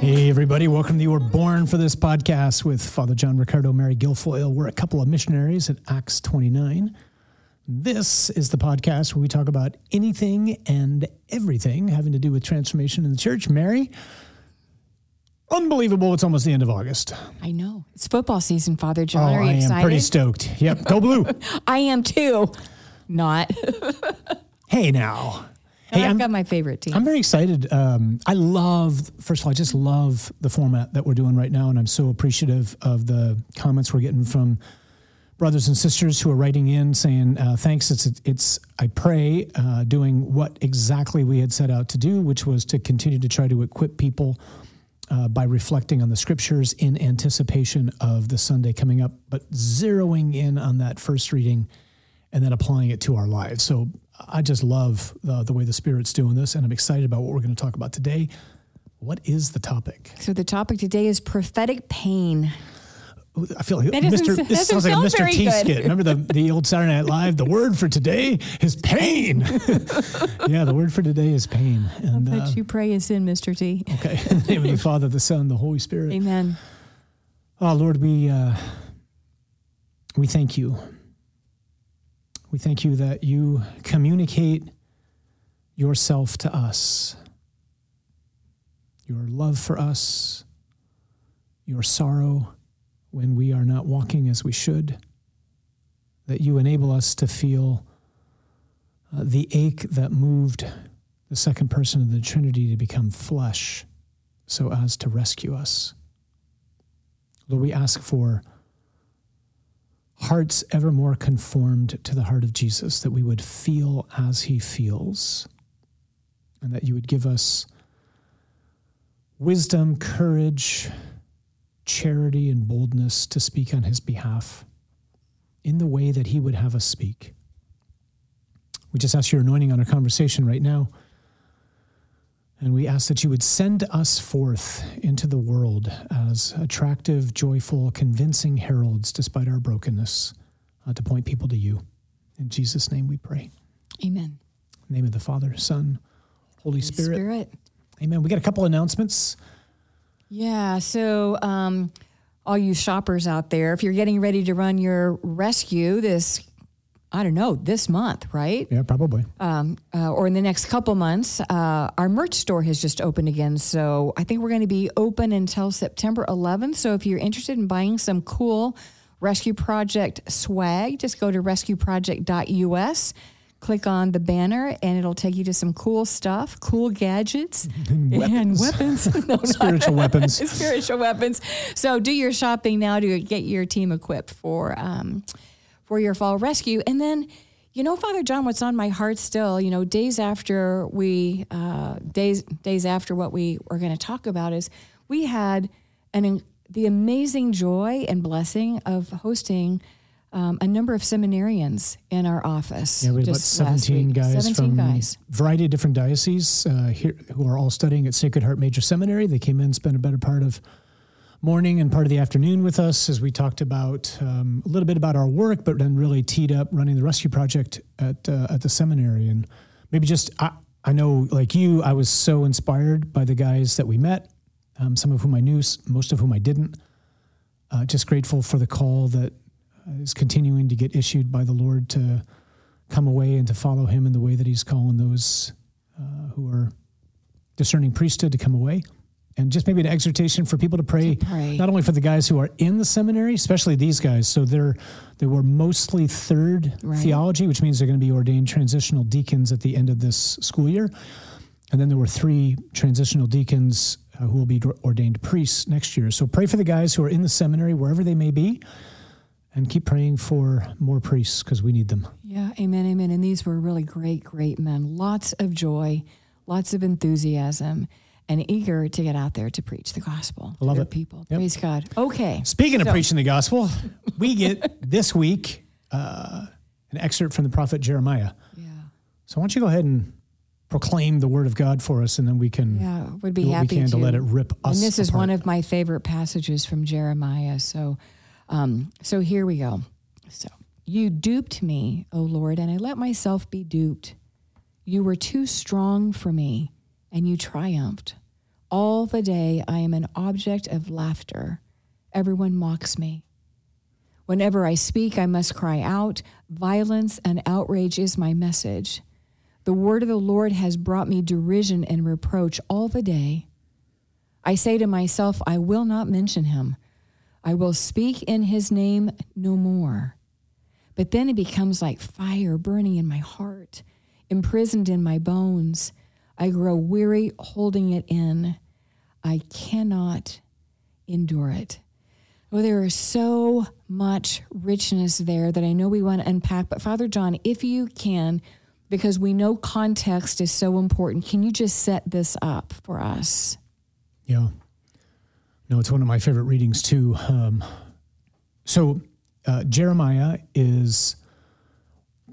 Hey, everybody, welcome to You Were Born for This podcast with Father John Riccardo, Mary Guilfoyle. We're a couple of missionaries at Acts 29. This is the podcast where we talk about anything and everything having to do with transformation in the church. Mary, unbelievable. It's almost the end of August. I know. It's football season, Father John. Oh, Are you I excited? am pretty stoked. Yep, go blue. I am too. Not. hey, now. Hey, I've I'm, got my favorite team. I'm very excited. Um, I love, first of all, I just love the format that we're doing right now. And I'm so appreciative of the comments we're getting from brothers and sisters who are writing in saying, uh, thanks. It's, it's, I pray, uh, doing what exactly we had set out to do, which was to continue to try to equip people uh, by reflecting on the scriptures in anticipation of the Sunday coming up, but zeroing in on that first reading and then applying it to our lives. So I just love the, the way the Spirit's doing this, and I'm excited about what we're going to talk about today. What is the topic? so the topic today is prophetic pain. I feel like That Mr. This sounds like a Mr. T good. skit. Remember the, the old Saturday Night Live? The word for today is pain. yeah, the word for today is pain. And uh, That you pray is in, Mr. T. okay, in the name of the Father, the Son, the Holy Spirit. Amen. Oh Lord, we uh, we thank you. We thank you that you communicate yourself to us, your love for us, your sorrow when we are not walking as we should, that you enable us to feel uh, the ache that moved the second person of the Trinity to become flesh so as to rescue us. Lord, we ask for hearts ever more conformed to the heart of Jesus, that we would feel as he feels, and that you would give us wisdom, courage, charity, and boldness to speak on his behalf in the way that he would have us speak. We just ask your anointing on our conversation right now. And we ask that you would send us forth into the world as attractive, joyful, convincing heralds despite our brokenness uh, to point people to you. In Jesus' name we pray. Amen. In the name of the Father, Son, Holy Spirit. Spirit. Amen. We got a couple announcements. Yeah. So, um, all you shoppers out there, if you're getting ready to run your rescue this, I don't know, this month, right? Yeah, probably. um, uh, or in the next couple months, uh, our merch store has just opened again. So I think we're going to be open until September 11th. So if you're interested in buying some cool Rescue Project swag, just go to rescueproject.us, click on the banner, and it'll take you to some cool stuff, cool gadgets, and weapons. weapons. No, Spiritual weapons. spiritual weapons. So do your shopping now to get your team equipped for um, for your fall rescue, and then. You know, Father John, what's on my heart still, you know, days after we, uh, days days after what we were going to talk about is we had an the amazing joy and blessing of hosting um, a number of seminarians in our office. Yeah, we had about just 17 guys 17 from guys. a variety of different dioceses uh, here who are all studying at Sacred Heart Major Seminary. They came in, spent a better part of morning and part of the afternoon with us as we talked about um, a little bit about our work, but then really teed up running the rescue project at uh, at the seminary. And maybe just I, I know, like you, I was so inspired by the guys that we met. Um, some of whom I knew, most of whom I didn't. Uh, just grateful for the call that uh, continuing to get issued by the Lord to come away and to follow Him in the way that He's calling those uh, who are discerning priesthood to come away. And just maybe an exhortation for people to pray, pray. not only for the guys who are in the seminary, especially these guys. So they're they were mostly third Right. theology, which means they're going to be ordained transitional deacons at the end of this school year. And then there were three transitional deacons uh, who will be ordained priests next year. So pray for the guys who are in the seminary, wherever they may be, and keep praying for more priests because we need them. Yeah, amen, amen. And these were really great, great men. Lots of joy, lots of enthusiasm, and eager to get out there to preach the gospel to love it. people. Yep. Praise God. Okay. Speaking of preaching the gospel, we get this week uh, an excerpt from the prophet Jeremiah. Yeah. So why don't you go ahead and proclaim the word of God for us, and then we can Yeah, would be happy we can to. to. let it rip us. and this is one of my favorite passages from Jeremiah. So, um, so here we go. So you duped me, O Lord, and I let myself be duped. You were too strong for me, and you triumphed. All the day I am an object of laughter. Everyone mocks me. Whenever I speak, I must cry out. Violence and outrage is my message. The word of the Lord has brought me derision and reproach all the day. I say to myself, I will not mention him. I will speak in his name no more. But then it becomes like fire burning in my heart, imprisoned in my bones. I grow weary holding it in. I cannot endure it. Well, there is so much richness there that I know we want to unpack. But Father John, if you can, because we know context is so important, can you just set this up for us? Yeah. No, it's one of my favorite readings too. Um, so, uh, Jeremiah is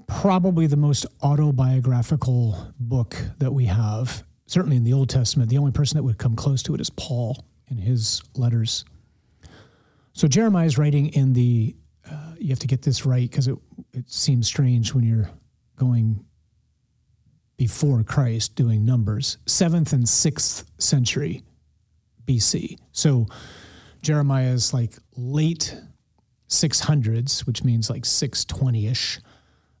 probably the most autobiographical book that we have. Certainly in the Old Testament, the only person that would come close to it is Paul in his letters. So Jeremiah is writing in the. Uh, you have to get this right because it it seems strange when you're going before Christ doing numbers. Seventh and sixth century BC. So Jeremiah is like late 600s, which means like 620 ish,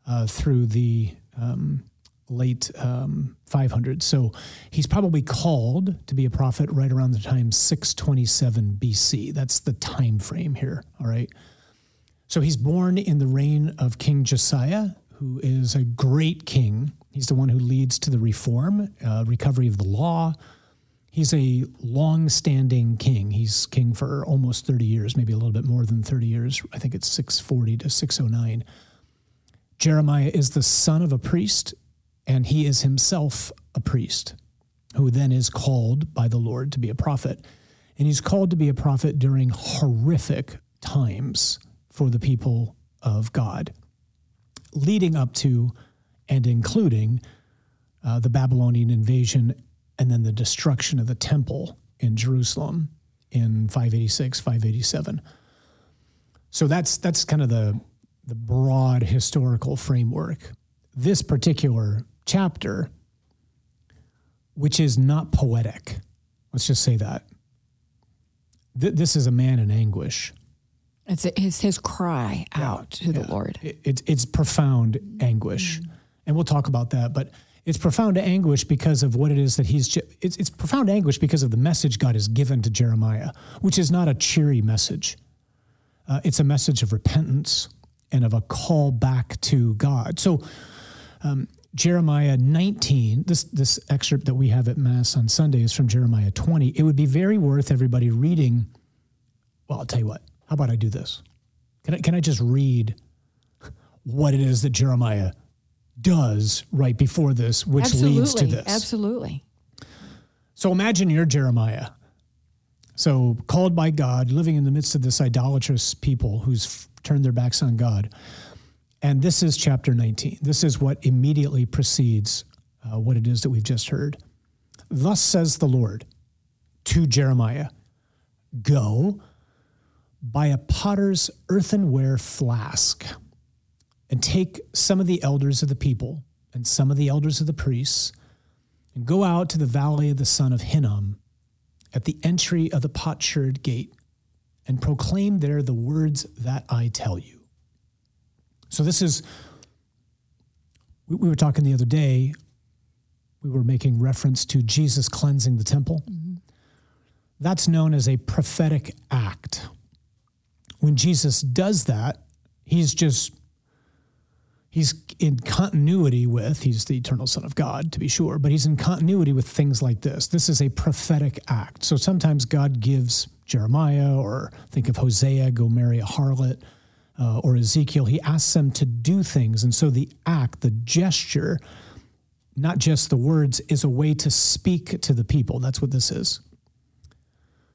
uh, through the um, late um, 500s. So he's probably called to be a prophet right around the time 627 BC. That's the time frame here. All right. So he's born in the reign of King Josiah, who is a great king. He's the one who leads to the reform, uh, recovery of the law. He's a long standing king. He's king for almost 30 years, maybe a little bit more than 30 years. I think it's 640 to 609. Jeremiah is the son of a priest and he is himself a priest who then is called by the Lord to be a prophet. And he's called to be a prophet during horrific times for the people of God, leading up to and including uh, the Babylonian invasion and then the destruction of the temple in Jerusalem in 586, 587. So that's that's kind of the the broad historical framework. This particular chapter, which is not poetic. Let's just say that. Th- this is a man in anguish. It's his, his cry out yeah, to the. Lord. It, it's, it's profound anguish. Mm. And we'll talk about that. But it's profound anguish because of what it is that he's, it's, it's profound anguish because of the message God has given to Jeremiah, which is not a cheery message. Uh, it's a message of repentance and of a call back to God. So, um, Jeremiah 19, this, this excerpt that we have at Mass on Sunday is from Jeremiah 20. It would be very worth everybody reading. Well, I'll tell you what, how about I do this? Can I, can I just read what it is that Jeremiah does right before this, which Absolutely. leads to this? Absolutely. So imagine you're Jeremiah. So called by God, living in the midst of this idolatrous people who's turned their backs on God. And this is chapter 19. This is what immediately precedes uh, what it is that we've just heard. Thus says the Lord to Jeremiah Go, buy a potter's earthenware flask, and take some of the elders of the people and some of the elders of the priests, and go out to the valley of the son of Hinnom at the entry of the potsherd gate, and proclaim there the words that I tell you. So this is, we, we were talking the other day, we were making reference to Jesus cleansing the temple. Mm-hmm. That's known as a prophetic act. When Jesus does that, he's just he's in continuity with he's the eternal son of god to be sure but he's in continuity with things like this this is a prophetic act so sometimes god gives jeremiah or think of hosea go marry a harlot uh, or Ezekiel, he asks them to do things. And so the act, the gesture, not just the words, is a way to speak to the people. That's what this is.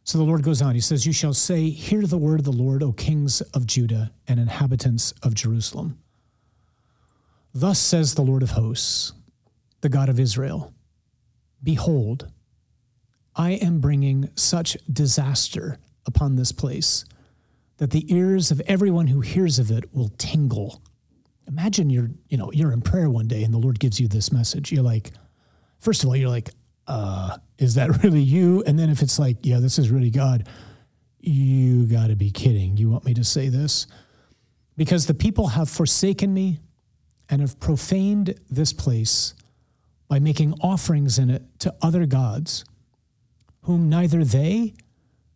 So the Lord goes on. He says, You shall say, Hear the word of the Lord, O kings of Judah and inhabitants of Jerusalem. Thus says the Lord of hosts, the God of Israel Behold, I am bringing such disaster upon this place that the ears of everyone who hears of it will tingle. Imagine you're, you know, you're in prayer one day and the Lord gives you this message. You're like, first of all, you're like, uh, is that really you? And then if it's like, yeah, this is really God, you got to be kidding. You want me to say this? Because the people have forsaken me and have profaned this place by making offerings in it to other gods, whom neither they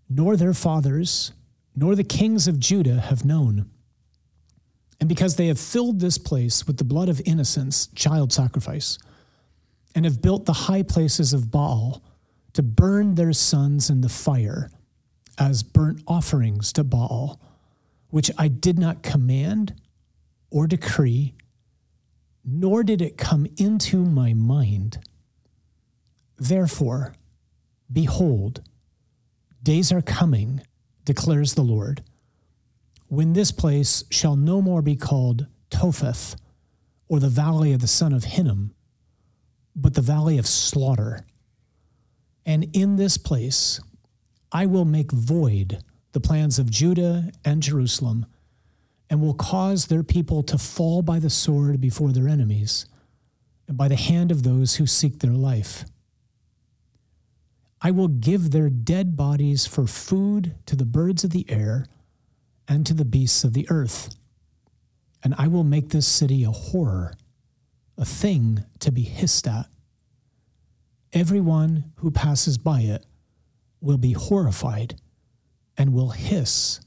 nor their fathers nor the kings of Judah have known. And because they have filled this place with the blood of innocents, child sacrifice, and have built the high places of Baal to burn their sons in the fire as burnt offerings to Baal, which I did not command or decree, nor did it come into my mind. Therefore, behold, days are coming, declares the Lord, when this place shall no more be called Topheth or the valley of the son of Hinnom, but the valley of slaughter. And in this place I will make void the plans of Judah and Jerusalem, and will cause their people to fall by the sword before their enemies, and by the hand of those who seek their life. I will give their dead bodies for food to the birds of the air and to the beasts of the earth. And I will make this city a horror, a thing to be hissed at. Everyone who passes by it will be horrified and will hiss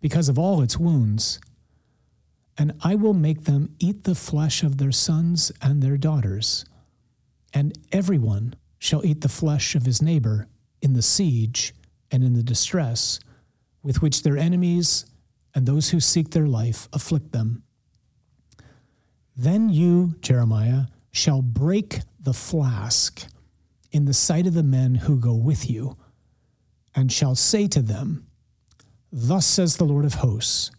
because of all its wounds. And I will make them eat the flesh of their sons and their daughters, and everyone shall eat the flesh of his neighbor in the siege and in the distress with which their enemies and those who seek their life afflict them. Then you, Jeremiah, shall break the flask in the sight of the men who go with you, and shall say to them, Thus says the Lord of hosts,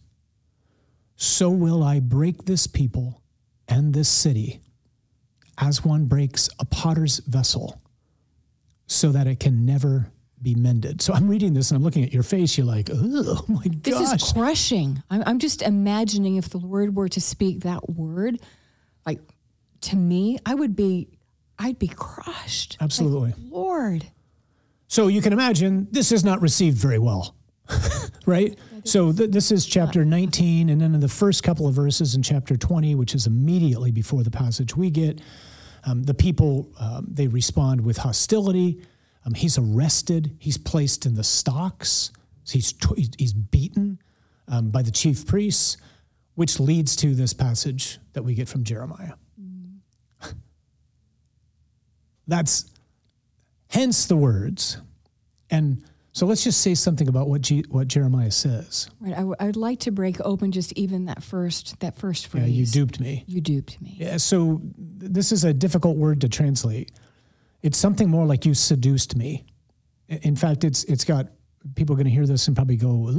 so will I break this people and this city as one breaks a potter's vessel so that it can never be mended. So I'm reading this and I'm looking at your face. You're like, oh my gosh. This is crushing. I'm, I'm just imagining if the Lord were to speak that word, like to me, I would be, I'd be crushed. Absolutely. Like, Lord. So you can imagine this is not received very well, right? So th- this is chapter 19, and then in the first couple of verses in chapter 20, which is immediately before the passage we get, um, the people um, they respond with hostility. Um, he's arrested. He's placed in the stocks. He's he's beaten um, by the chief priests, which leads to this passage that we get from Jeremiah. Mm. That's hence the words, and so let's just say something about what G- what Jeremiah says. Right. I, w- I would like to break open just even that first that first phrase. Yeah, you duped me. You duped me. Yeah. So this is a difficult word to translate. It's something more like you seduced me. In fact, it's it's got people are going to hear this and probably go,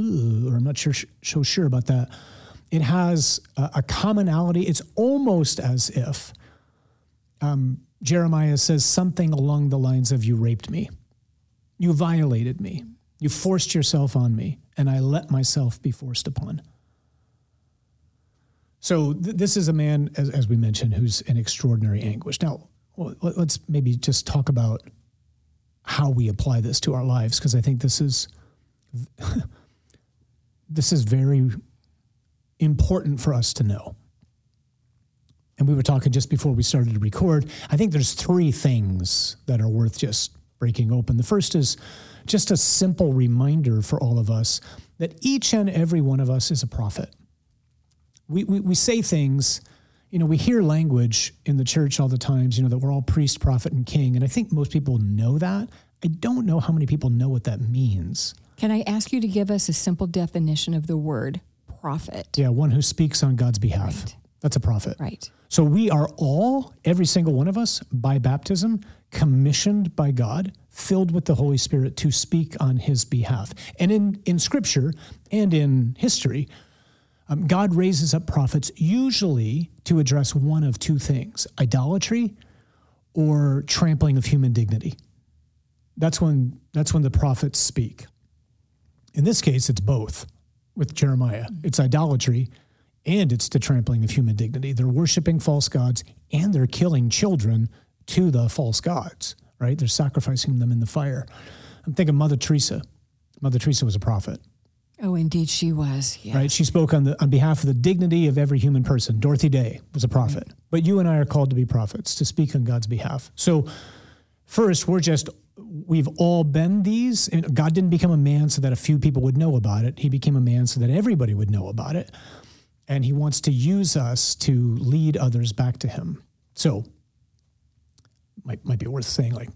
or I'm not sure so sure about that. It has a, a commonality. It's almost as if um, Jeremiah says something along the lines of "You raped me." You violated me. You forced yourself on me, and I let myself be forced upon. So, th- this is a man, as, as, we mentioned, who's in extraordinary anguish. Now, let's maybe just talk about how we apply this to our lives, because I think this is this is very important for us to know. And we were talking just before we started to record. I think there's three things that are worth just breaking open. The first is just a simple reminder for all of us that each and every one of us is a prophet. We, we, we say things, you know, we hear language in the church all the times, you know, that we're all priest, prophet, and king. And I think most people know that. I don't know how many people know what that means. Can I ask you to give us a simple definition of the word prophet? Yeah, one who speaks on God's behalf. Right. That's a prophet. Right. So we are all, every single one of us, by baptism, commissioned by God, filled with the Holy Spirit to speak on his behalf. And in, in scripture and in history, um, God raises up prophets usually to address one of two things idolatry or trampling of human dignity. That's when, that's when the prophets speak. In this case, it's both with Jeremiah. It's idolatry and it's the trampling of human dignity. They're worshiping false gods and they're killing children to the false gods. right? They're sacrificing them in the fire. I'm thinking Mother Teresa. Mother Teresa was a prophet, Oh, indeed, she was. Yeah. right? She spoke on the on behalf of the dignity of every human person. Dorothy Day was a prophet, mm. but you and I are called to be prophets to speak on God's behalf. So, first, we're just we've all been these. God didn't become a man so that a few people would know about it. He became a man so that everybody would know about it, and He wants to use us to lead others back to Him. So, might might be worth saying like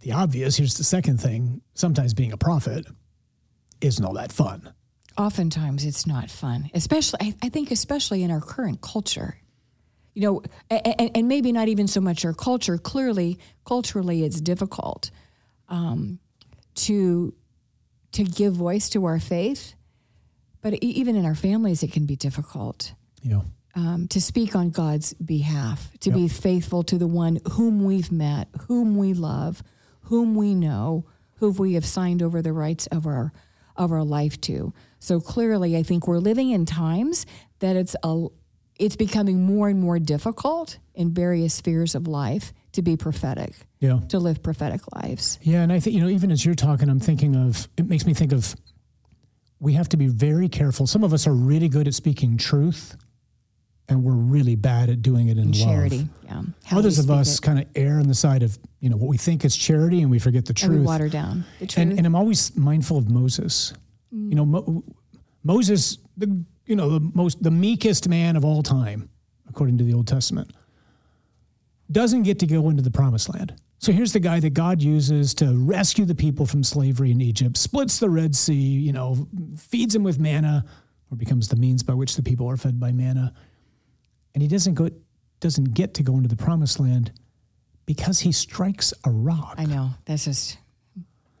the obvious. Here's the second thing: sometimes being a prophet isn't all that fun. Oftentimes, it's not fun, especially, I, I think, especially in our current culture. You know, and, and maybe not even so much our culture. Clearly, culturally, it's difficult um, to to give voice to our faith, but even in our families, it can be difficult. You know, um, to speak on God's behalf, to be faithful to the one whom we've met, whom we love, whom we know, who we have signed over the rights of our of our life to. So clearly, I think we're living in times that it's a it's becoming more and more difficult in various spheres of life to be prophetic, yeah. to live prophetic lives. Yeah, and I think you know, even as you're talking, I'm thinking of. It makes me think of. We have to be very careful. Some of us are really good at speaking truth, and we're really bad at doing it in love. Charity, yeah. How Others of us kind of err on the side of you know what we think is charity, and we forget the and we truth. water down the truth. and, and I'm always mindful of Moses. You know, Mo- Moses, the you know the most the meekest man of all time, according to the Old Testament, doesn't get to go into the Promised Land. So here's the guy that God uses to rescue the people from slavery in Egypt, splits the Red Sea, you know, feeds them with manna, or becomes the means by which the people are fed by manna, and he doesn't go doesn't get to go into the Promised Land because he strikes a rock. I know. That's just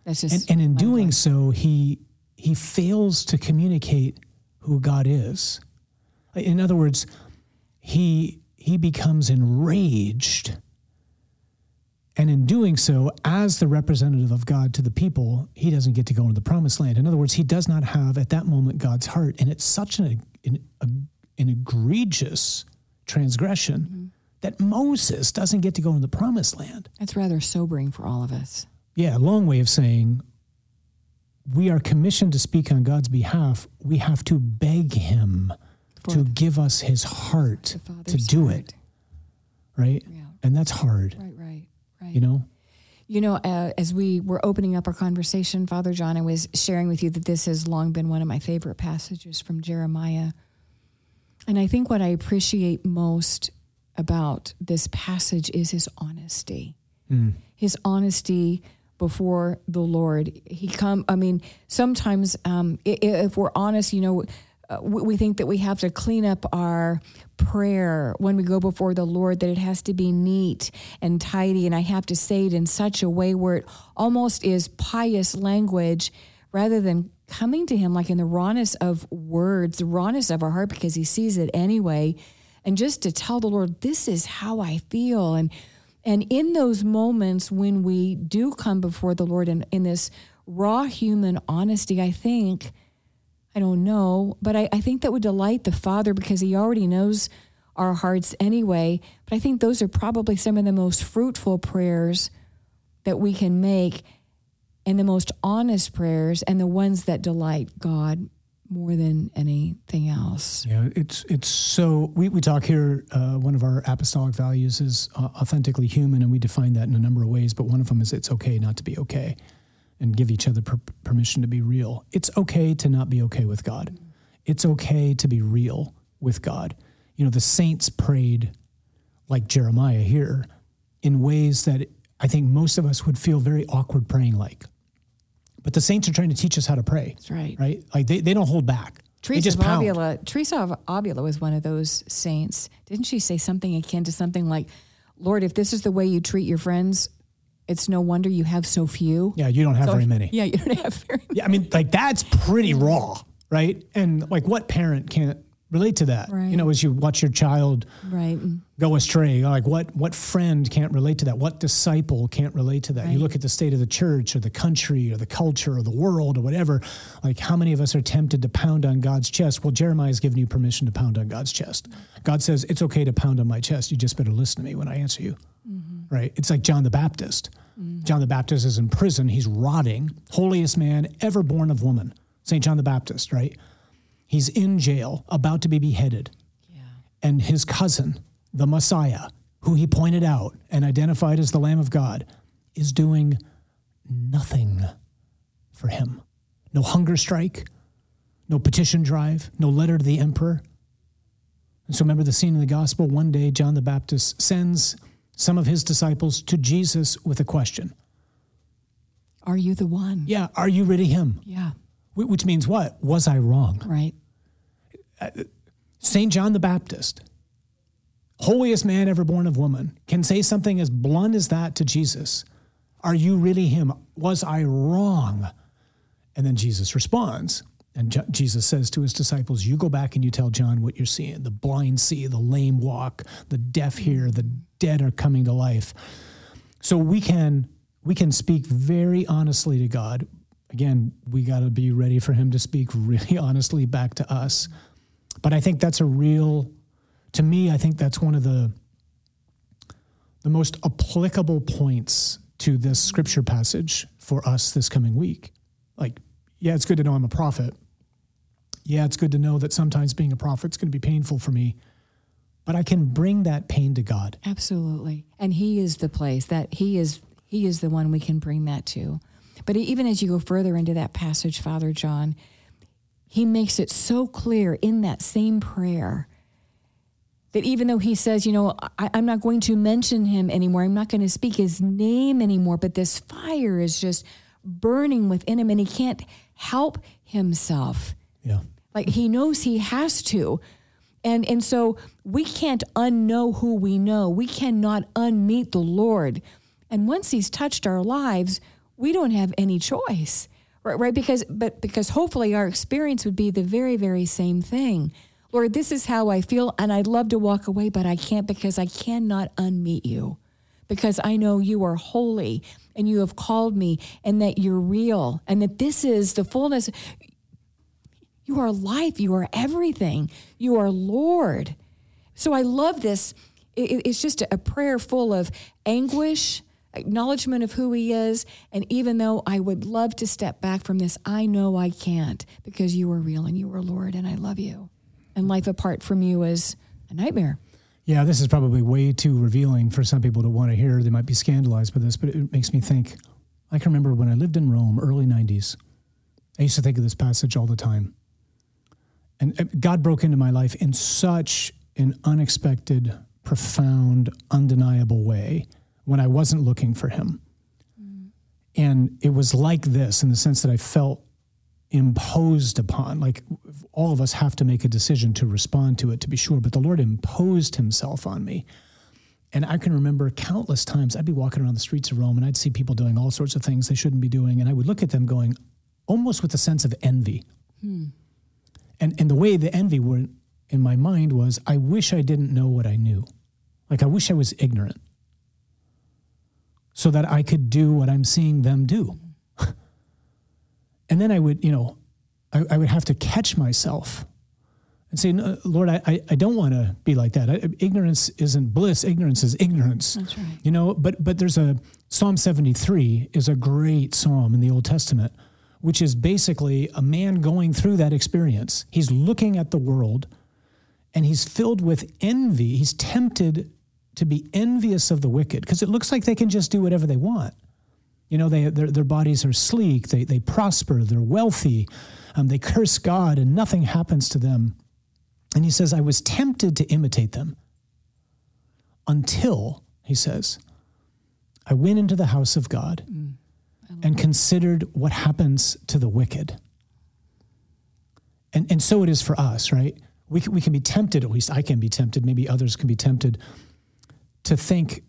that's just and, and in doing so he he fails to communicate who god is. In other words he he becomes enraged. And in doing so as the representative of god to the people he doesn't get to go into the promised land. In other words he does not have at that moment god's heart. And it's such an an, an egregious transgression that moses doesn't get to go into the promised land that's rather sobering for all of us. yeah, a long way of saying we are commissioned to speak on God's behalf. We have to beg Him to give us His heart to do heart. it, right? Yeah. And that's hard, Right, right, right. you know? You know, uh, as we were opening up our conversation, Father John, I was sharing with you that this has long been one of my favorite passages from Jeremiah. And I think what I appreciate most about this passage is his honesty. His honesty before the Lord. He come. I mean, sometimes um, if we're honest, you know, uh, we think that we have to clean up our prayer when we go before the Lord, that it has to be neat and tidy. And I have to say it in such a way where it almost is pious language rather than coming to Him like in the rawness of words, the rawness of our heart, because He sees it anyway. And just to tell the Lord, this is how I feel. And and in those moments when we do come before the Lord in, in this raw human honesty, I think, I don't know, but I, I think that would delight the Father because He already knows our hearts anyway. But I think those are probably some of the most fruitful prayers that we can make and the most honest prayers and the ones that delight God more than anything else. Yeah, it's it's so we, we talk here. Uh, one of our apostolic values is uh, authentically human, and we define that in a number of ways. But one of them is it's okay not to be okay, and give each other per- permission to be real. It's okay to not be okay with God. It's okay to be real with God. You know, the saints prayed like Jeremiah here in ways that I think most of us would feel very awkward praying like. But the saints are trying to teach us how to pray. That's right. Right? Like they, they don't hold back. Teresa just of. Avila, Teresa of Avila was one of those saints. Didn't she say something akin to something like, "Lord, if this is the way you treat your friends, it's no wonder you have so few." Yeah, you don't have very many. Yeah, you don't have very many. Yeah, I mean, like that's pretty raw, right? And like, what parent can't relate to that? Right. You know, as you watch your child Right. go astray, like what what friend can't relate to that? What disciple can't relate to that? You look at the state of the church or the country or the culture or the world or whatever. Like, how many of us are tempted to pound on God's chest? Well, Jeremiah's given you permission to pound on God's chest. God says it's okay to pound on my chest. You just better listen to me when I answer you. Mm-hmm. right? It's like John the Baptist. Mm-hmm. John the Baptist is in prison. He's rotting, holiest man ever born of woman. St. John the Baptist, right? He's in jail, about to be beheaded. Yeah. And his cousin, the Messiah, who he pointed out and identified as the Lamb of God, is doing nothing for him. No hunger strike, no petition drive, no letter to the emperor. And so remember the scene in the gospel. One day, John the Baptist sends some of his disciples to Jesus with a question Are you the one? Yeah, are you really him? Yeah. Wh- Which means what? Was I wrong? Right. Uh, St. John the Baptist, holiest man ever born of woman, can say something as blunt as that to Jesus Are you really him? Was I wrong? And then Jesus responds. And Jesus says to his disciples, You go back and you tell John what you're seeing. The blind see, the lame walk, the deaf hear, the dead are coming to life. So we can we can speak very honestly to God. Again, we got to be ready for him to speak really honestly back to us. But I think that's a real to me, I think that's one of the the most applicable points to this scripture passage for us this coming week. Like, yeah, it's good to know I'm a prophet. Yeah, it's good to know that sometimes being a prophet is going to be painful for me, but I can bring that pain to God. Absolutely. And he is the place that he is he is the one we can bring that to. But even as you go further into that passage, Father John, he makes it so clear in that same prayer that even though he says, you know, I, I'm not going to mention him anymore, I'm not going to speak his name anymore, but this fire is just burning within him and he can't help himself. Yeah. Like he knows he has to. And and so we can't unknow who we know. We cannot unmeet the Lord. And once he's touched our lives, we don't have any choice. Right, right? Because but because hopefully our experience would be the very, very same thing. Lord, this is how I feel, and I'd love to walk away, but I can't because I cannot unmeet you. Because I know you are holy and you have called me and that you're real and that this is the fullness. You are life. You are everything. You are Lord. So I love this. It's just a prayer full of anguish, acknowledgement of who He is. And even though I would love to step back from this, I know I can't because you are real and you are Lord and I love you. And life apart from you is a nightmare. Yeah, this is probably way too revealing for some people to want to hear. They might be scandalized by this, but it makes me think. I can remember when I lived in Rome, early 90s, I used to think of this passage all the time. And uh, God broke into my life in such an unexpected, profound, undeniable way when I wasn't looking for Him. And it was like this in the sense that I felt imposed upon. Like all of us have to make a decision to respond to it, to be sure. But the Lord imposed Himself on me. And I can remember countless times I'd be walking around the streets of Rome and I'd see people doing all sorts of things they shouldn't be doing. And I would look at them going almost with a sense of envy. Hmm. And, and the way the envy went in my mind was I wish I didn't know what I knew. Like I wish I was ignorant so that I could do what I'm seeing them do. and then I would, you know, I, I would have to catch myself and say, no, Lord, I, I, don't want to be like that. I, ignorance isn't bliss. Ignorance is ignorance. That's right. You know, but but there's a Psalm 73 is a great psalm in the Old Testament, which is basically a man going through that experience. He's looking at the world and he's filled with envy. He's tempted to be envious of the wicked because it looks like they can just do whatever they want. You know, they, their, their bodies are sleek, they, they prosper, they're wealthy, um, they curse God, and nothing happens to them. And he says, I was tempted to imitate them until, he says, I went into the house of God and considered what happens to the wicked. And, and so it is for us, right? We can, we can be tempted, at least I can be tempted, maybe others can be tempted to think,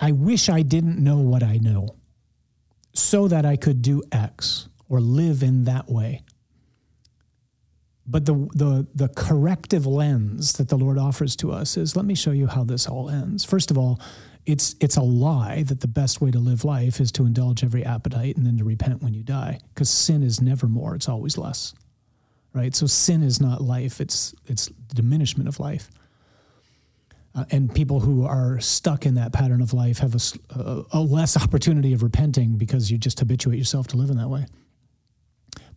I wish I didn't know what I know so that I could do X or live in that way. But the, the, the corrective lens that the Lord offers to us is let me show you how this all ends. First of all, it's, it's a lie that the best way to live life is to indulge every appetite and then to repent when you die, because sin is never more, it's always less. Right? So sin is not life, it's, it's the diminishment of life. Uh, and people who are stuck in that pattern of life have a, a, a less opportunity of repenting because you just habituate yourself to live in that way.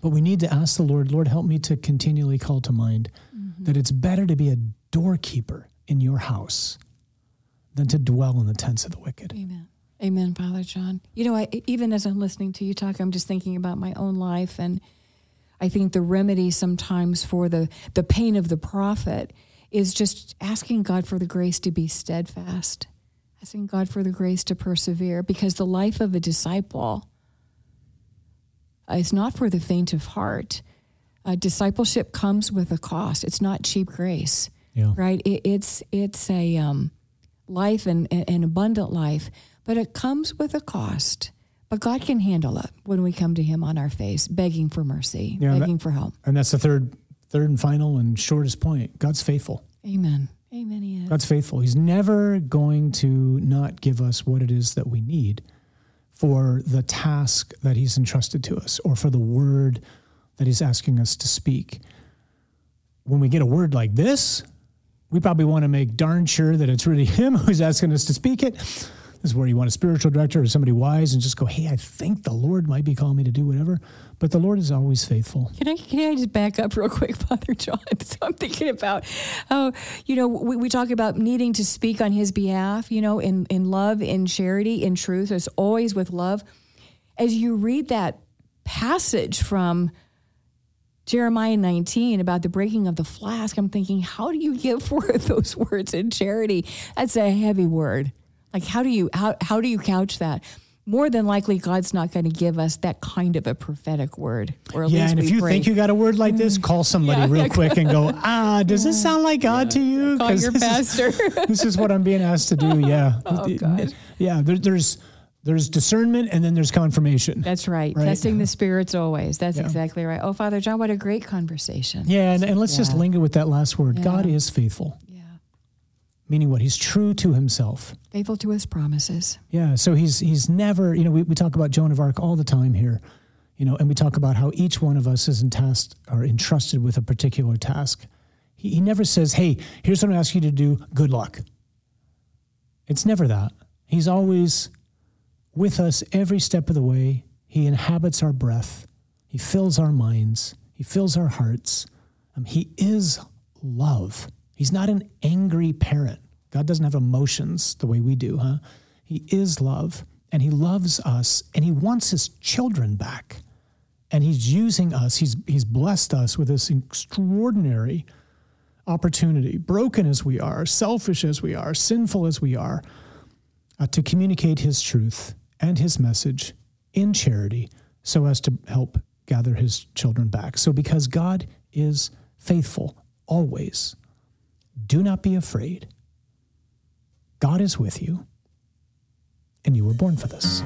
But we need to ask the Lord, Lord, help me to continually call to mind mm-hmm. that it's better to be a doorkeeper in your house than to dwell in the tents of the wicked. Amen. Amen, Father John. You know, I, even as I'm listening to you talk, I'm just thinking about my own life, and I think the remedy sometimes for the the pain of the prophet is just asking God for the grace to be steadfast, asking God for the grace to persevere, because the life of a disciple is not for the faint of heart. Uh, discipleship comes with a cost. It's not cheap grace, yeah. right? It, it's it's a um, life and an abundant life but it comes with a cost. But God can handle it when we come to Him on our face, begging for mercy, yeah, begging that, for help. And that's the third, third and final and shortest point. God's faithful. Amen. Amen. He is. God's faithful. He's never going to not give us what it is that we need for the task that He's entrusted to us or for the word that He's asking us to speak. When we get a word like this, we probably want to make darn sure that it's really Him who's asking us to speak it this is where you want a spiritual director or somebody wise and just go, hey, I think the Lord might be calling me to do whatever. But the Lord is always faithful. Can I can I just back up real quick, Father John? So I'm thinking about oh, you know, we, we talk about needing to speak on his behalf, you know, in, in love, in charity, in truth. It's always with love. As you read that passage from Jeremiah 19 about the breaking of the flask, I'm thinking, how do you give forth those words in charity? That's a heavy word. Like how do you how how do you couch that? More than likely, God's not going to give us that kind of a prophetic word. Or yeah, and if you pray. think you got a word like this, call somebody yeah, real yeah, quick and go, ah, does this sound like God yeah, to you? Call your this pastor. Is, this is what I'm being asked to do. Yeah, oh, God. yeah. There, there's there's discernment and then there's confirmation. That's right. right? Testing the spirits always. That's yeah. exactly right. Oh, Father John, what a great conversation. Yeah, and, and let's yeah. just linger with that last word. Yeah. God is faithful. Meaning what? He's true to himself. Faithful to his promises. Yeah. So he's he's never, you know, we, we talk about Joan of Arc all the time here, you know, and we talk about how each one of us is tasked or entrusted with a particular task. He, he never says, hey, here's what I'm asking you to do, good luck. It's never that. He's always with us every step of the way. He inhabits our breath. He fills our minds. He fills our hearts. Um, he is love. He's not an angry parent. God doesn't have emotions the way we do, huh? He is love and he loves us and he wants his children back. And he's using us, he's, he's blessed us with this extraordinary opportunity, broken as we are, selfish as we are, sinful as we are, uh, to communicate his truth and his message in charity so as to help gather his children back. So, because God is faithful always, do not be afraid. God is with you, and you were born for this.